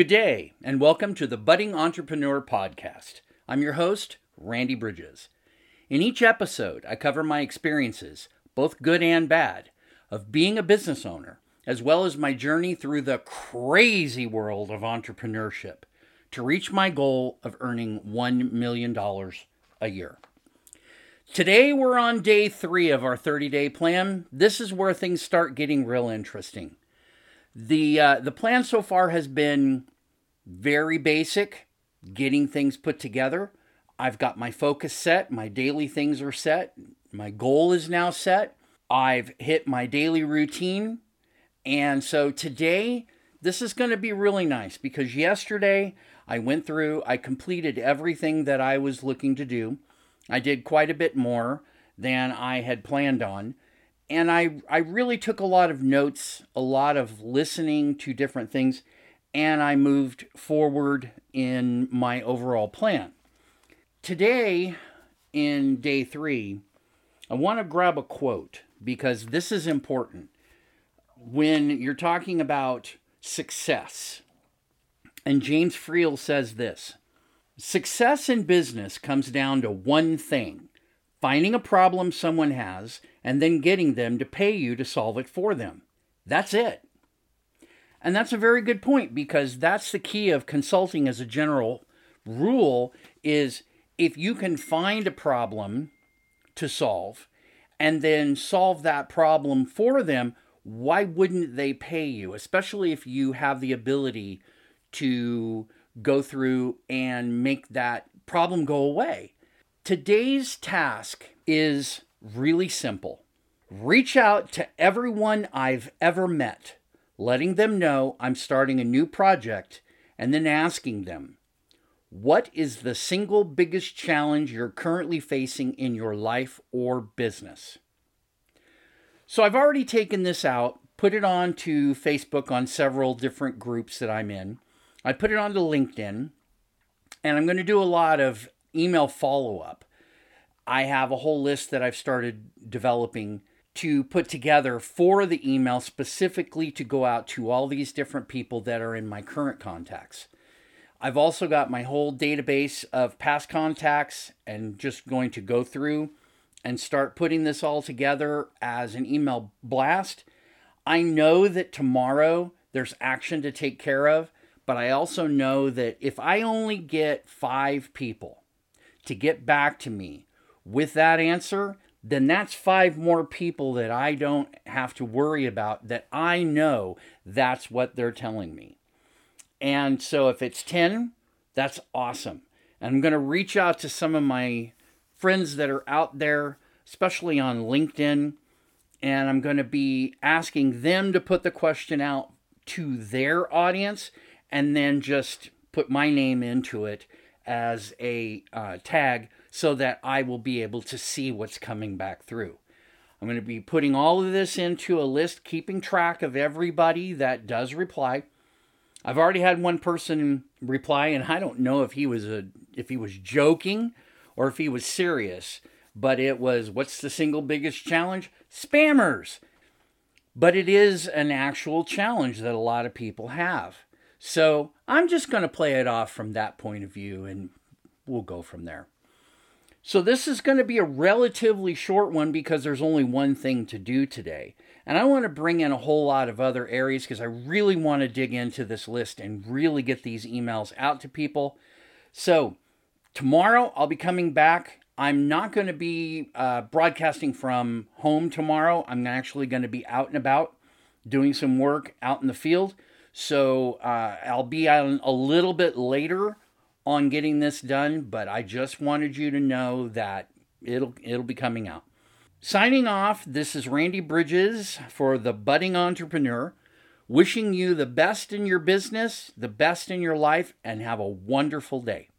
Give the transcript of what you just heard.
Good day, and welcome to the Budding Entrepreneur Podcast. I'm your host, Randy Bridges. In each episode, I cover my experiences, both good and bad, of being a business owner, as well as my journey through the crazy world of entrepreneurship to reach my goal of earning $1 million a year. Today, we're on day three of our 30 day plan. This is where things start getting real interesting. The, uh, the plan so far has been very basic, getting things put together. I've got my focus set, my daily things are set, my goal is now set. I've hit my daily routine. And so today, this is going to be really nice because yesterday I went through, I completed everything that I was looking to do. I did quite a bit more than I had planned on and I I really took a lot of notes, a lot of listening to different things, and I moved forward in my overall plan. Today, in day three, I want to grab a quote because this is important. When you're talking about success, and James Friel says this Success in business comes down to one thing finding a problem someone has and then getting them to pay you to solve it for them. That's it. And that's a very good point because that's the key of consulting as a general rule is if you can find a problem to solve and then solve that problem for them, why wouldn't they pay you? Especially if you have the ability to go through and make that problem go away. Today's task is really simple. Reach out to everyone I've ever met, letting them know I'm starting a new project, and then asking them, What is the single biggest challenge you're currently facing in your life or business? So I've already taken this out, put it on to Facebook on several different groups that I'm in. I put it onto LinkedIn, and I'm going to do a lot of email follow up. I have a whole list that I've started developing to put together for the email specifically to go out to all these different people that are in my current contacts. I've also got my whole database of past contacts and just going to go through and start putting this all together as an email blast. I know that tomorrow there's action to take care of, but I also know that if I only get five people to get back to me with that answer, then that's five more people that I don't have to worry about that I know that's what they're telling me. And so if it's 10, that's awesome. And I'm going to reach out to some of my friends that are out there, especially on LinkedIn, and I'm going to be asking them to put the question out to their audience and then just put my name into it as a uh, tag so that I will be able to see what's coming back through. I'm going to be putting all of this into a list, keeping track of everybody that does reply. I've already had one person reply, and I don't know if he was a if he was joking or if he was serious, but it was what's the single biggest challenge? Spammers. But it is an actual challenge that a lot of people have. So I'm just going to play it off from that point of view and we'll go from there. So, this is going to be a relatively short one because there's only one thing to do today. And I want to bring in a whole lot of other areas because I really want to dig into this list and really get these emails out to people. So, tomorrow I'll be coming back. I'm not going to be uh, broadcasting from home tomorrow. I'm actually going to be out and about doing some work out in the field. So, uh, I'll be on a little bit later on getting this done, but I just wanted you to know that it'll it'll be coming out. Signing off, this is Randy Bridges for the budding entrepreneur, wishing you the best in your business, the best in your life and have a wonderful day.